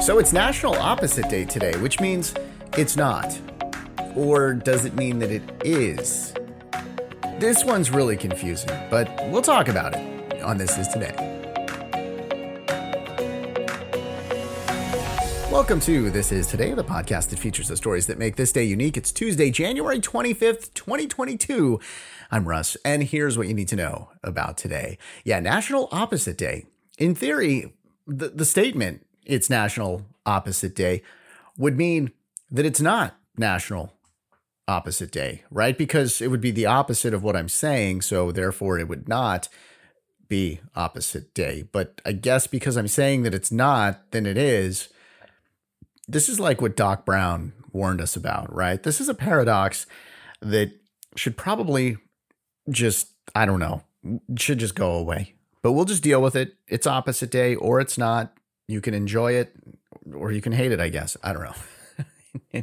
So it's National Opposite Day today, which means it's not. Or does it mean that it is? This one's really confusing, but we'll talk about it on This Is Today. Welcome to This Is Today, the podcast that features the stories that make this day unique. It's Tuesday, January 25th, 2022. I'm Russ, and here's what you need to know about today. Yeah, National Opposite Day. In theory, the, the statement, it's National Opposite Day, would mean that it's not National Opposite Day, right? Because it would be the opposite of what I'm saying. So therefore, it would not be opposite day. But I guess because I'm saying that it's not, then it is. This is like what Doc Brown warned us about, right? This is a paradox that should probably just, I don't know, should just go away. But we'll just deal with it. It's opposite day or it's not. You can enjoy it or you can hate it, I guess. I don't know.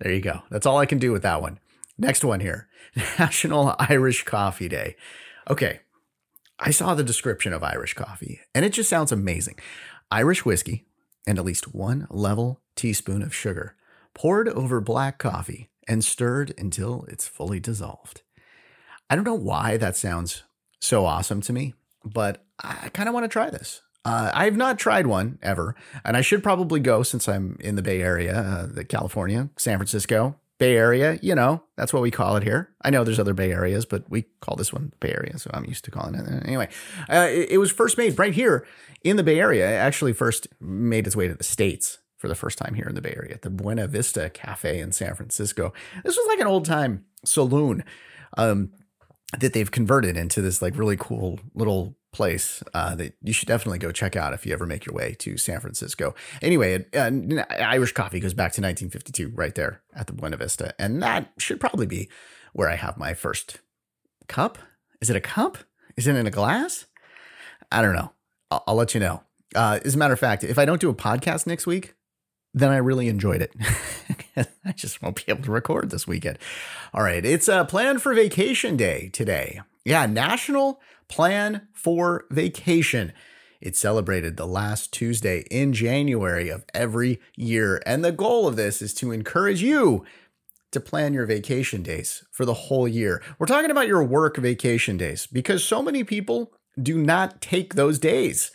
there you go. That's all I can do with that one. Next one here National Irish Coffee Day. Okay. I saw the description of Irish coffee and it just sounds amazing. Irish whiskey and at least one level teaspoon of sugar poured over black coffee and stirred until it's fully dissolved. I don't know why that sounds so awesome to me, but I kind of want to try this. Uh, I've not tried one ever, and I should probably go since I'm in the Bay Area, uh, the California, San Francisco, Bay Area. You know, that's what we call it here. I know there's other Bay Areas, but we call this one the Bay Area, so I'm used to calling it. Anyway, uh, it, it was first made right here in the Bay Area. It actually first made its way to the states for the first time here in the Bay Area, at the Buena Vista Cafe in San Francisco. This was like an old time saloon. Um, that they've converted into this like really cool little place uh, that you should definitely go check out if you ever make your way to San Francisco. Anyway, uh, Irish coffee goes back to 1952 right there at the Buena Vista. And that should probably be where I have my first cup. Is it a cup? Is it in a glass? I don't know. I'll, I'll let you know. Uh, as a matter of fact, if I don't do a podcast next week, then I really enjoyed it. I just won't be able to record this weekend. All right, it's a plan for vacation day today. Yeah, National Plan for Vacation. It's celebrated the last Tuesday in January of every year. And the goal of this is to encourage you to plan your vacation days for the whole year. We're talking about your work vacation days because so many people do not take those days.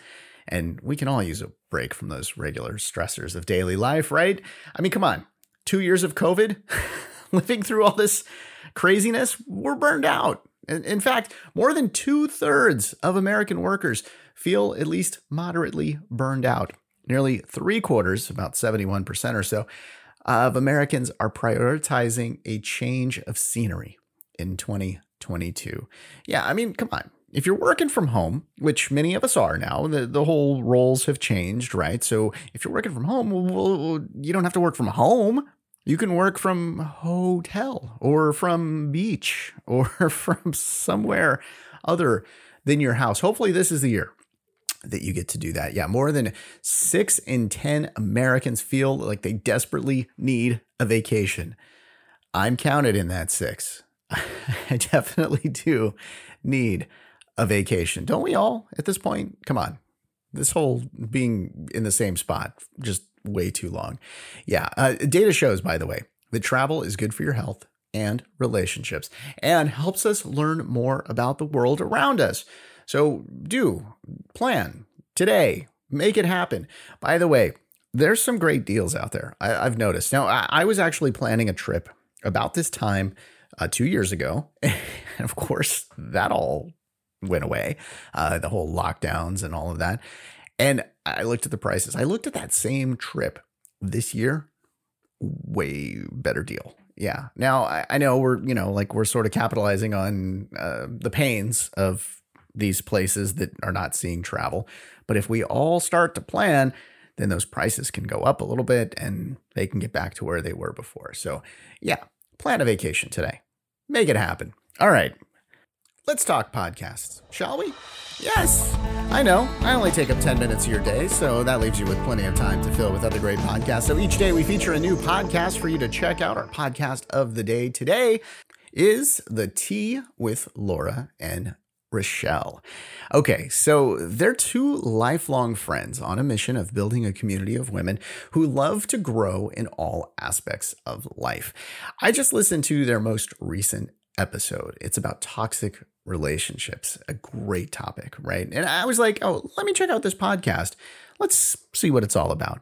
And we can all use a break from those regular stressors of daily life, right? I mean, come on, two years of COVID, living through all this craziness, we're burned out. In fact, more than two thirds of American workers feel at least moderately burned out. Nearly three quarters, about 71% or so, of Americans are prioritizing a change of scenery in 2022. Yeah, I mean, come on if you're working from home, which many of us are now, the, the whole roles have changed, right? So if you're working from home, well, you don't have to work from home. You can work from hotel or from beach or from somewhere other than your house. Hopefully, this is the year that you get to do that. Yeah, more than six in 10 Americans feel like they desperately need a vacation. I'm counted in that six. I definitely do need a vacation. Don't we all at this point? Come on. This whole being in the same spot, just way too long. Yeah. Uh, data shows, by the way, that travel is good for your health and relationships and helps us learn more about the world around us. So do plan today, make it happen. By the way, there's some great deals out there. I, have noticed. Now, I, I, was actually planning a trip about this time uh, two years ago. and of course, that all went away, uh, the whole lockdowns and all of that. And I looked at the prices. I looked at that same trip this year, way better deal. Yeah. Now I, I know we're you know like we're sort of capitalizing on uh, the pains of these places that are not seeing travel, but if we all start to plan, then those prices can go up a little bit and they can get back to where they were before. So yeah, plan a vacation today. Make it happen. All right. Let's talk podcasts, shall we? Yes, I know. I only take up 10 minutes of your day, so that leaves you with plenty of time to fill with other great podcasts. So each day we feature a new podcast for you to check out. Our podcast of the day today is The Tea with Laura and Rachele. Okay, so they're two lifelong friends on a mission of building a community of women who love to grow in all aspects of life. I just listened to their most recent episode. It's about toxic relationships, a great topic, right? And I was like, oh, let me check out this podcast. Let's see what it's all about.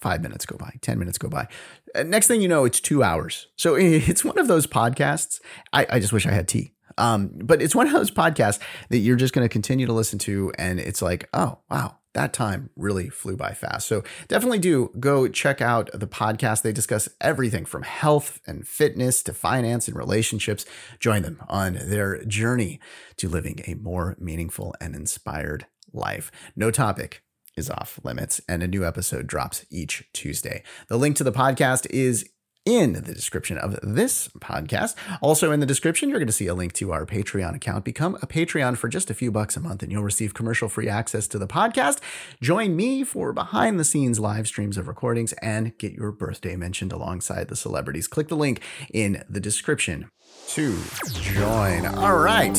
Five minutes go by, 10 minutes go by. Uh, next thing you know, it's two hours. So it's one of those podcasts. I, I just wish I had tea. Um, but it's one of those podcasts that you're just going to continue to listen to. And it's like, oh, wow, that time really flew by fast. So definitely do go check out the podcast. They discuss everything from health and fitness to finance and relationships. Join them on their journey to living a more meaningful and inspired life. No topic is off limits, and a new episode drops each Tuesday. The link to the podcast is in the description of this podcast. Also, in the description, you're going to see a link to our Patreon account. Become a Patreon for just a few bucks a month, and you'll receive commercial free access to the podcast. Join me for behind the scenes live streams of recordings and get your birthday mentioned alongside the celebrities. Click the link in the description to join. All right,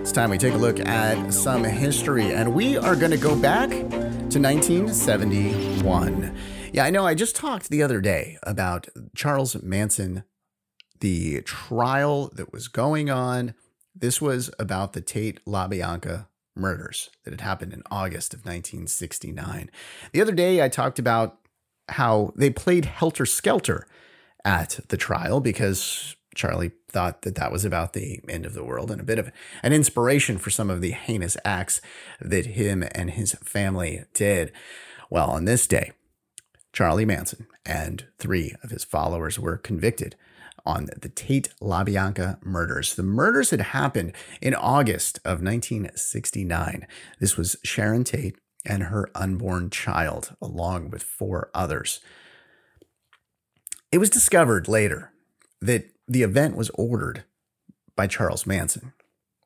it's time we take a look at some history, and we are going to go back to 1971. Yeah, I know. I just talked the other day about Charles Manson, the trial that was going on. This was about the Tate LaBianca murders that had happened in August of 1969. The other day, I talked about how they played helter skelter at the trial because Charlie thought that that was about the end of the world and a bit of an inspiration for some of the heinous acts that him and his family did. Well, on this day, Charlie Manson and three of his followers were convicted on the Tate LaBianca murders. The murders had happened in August of 1969. This was Sharon Tate and her unborn child, along with four others. It was discovered later that the event was ordered by Charles Manson.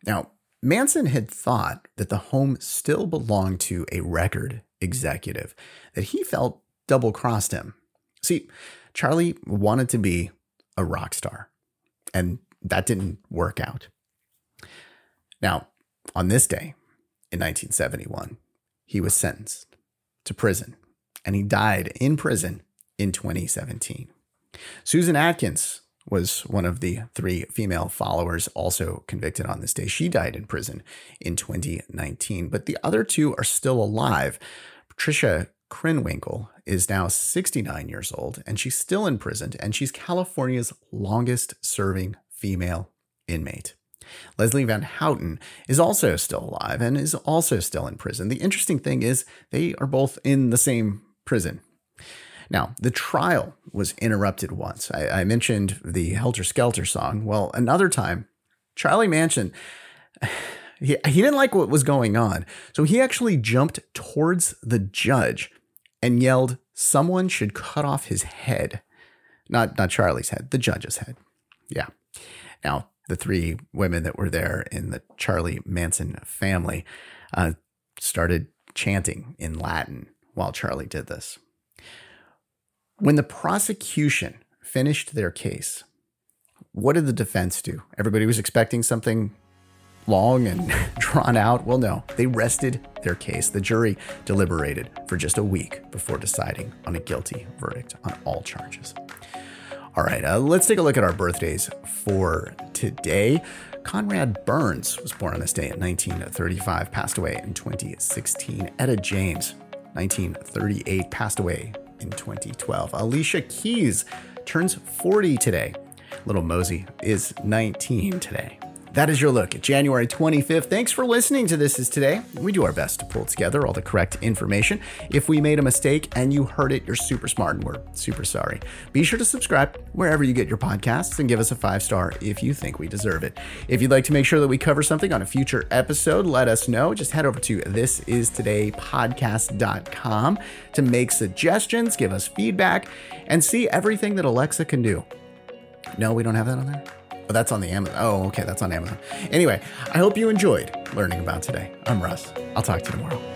Now, Manson had thought that the home still belonged to a record executive that he felt double crossed him. See, Charlie wanted to be a rock star, and that didn't work out. Now, on this day in 1971, he was sentenced to prison, and he died in prison in 2017. Susan Atkins was one of the three female followers also convicted on this day. She died in prison in 2019, but the other two are still alive. Patricia Krenwinkel is now 69 years old and she's still imprisoned, and she's California's longest serving female inmate. Leslie Van Houten is also still alive and is also still in prison. The interesting thing is they are both in the same prison. Now, the trial was interrupted once. I, I mentioned the Helter Skelter song. Well, another time, Charlie Manson he, he didn't like what was going on. So he actually jumped towards the judge and yelled, Someone should cut off his head. Not, not Charlie's head, the judge's head. Yeah. Now, the three women that were there in the Charlie Manson family uh, started chanting in Latin while Charlie did this. When the prosecution finished their case, what did the defense do? Everybody was expecting something long and drawn out? Well, no, they rested their case. The jury deliberated for just a week before deciding on a guilty verdict on all charges. All right, uh, let's take a look at our birthdays for today. Conrad Burns was born on this day in 1935, passed away in 2016. Etta James, 1938, passed away in 2012. Alicia Keys turns 40 today. Lil Mosey is 19 today. That is your look at January 25th. Thanks for listening to This Is Today. We do our best to pull together all the correct information. If we made a mistake and you heard it, you're super smart and we're super sorry. Be sure to subscribe wherever you get your podcasts and give us a five star if you think we deserve it. If you'd like to make sure that we cover something on a future episode, let us know. Just head over to thisistodaypodcast.com to make suggestions, give us feedback, and see everything that Alexa can do. No, we don't have that on there? Oh, that's on the Amazon. Oh, okay, that's on Amazon. Anyway, I hope you enjoyed learning about today. I'm Russ. I'll talk to you tomorrow.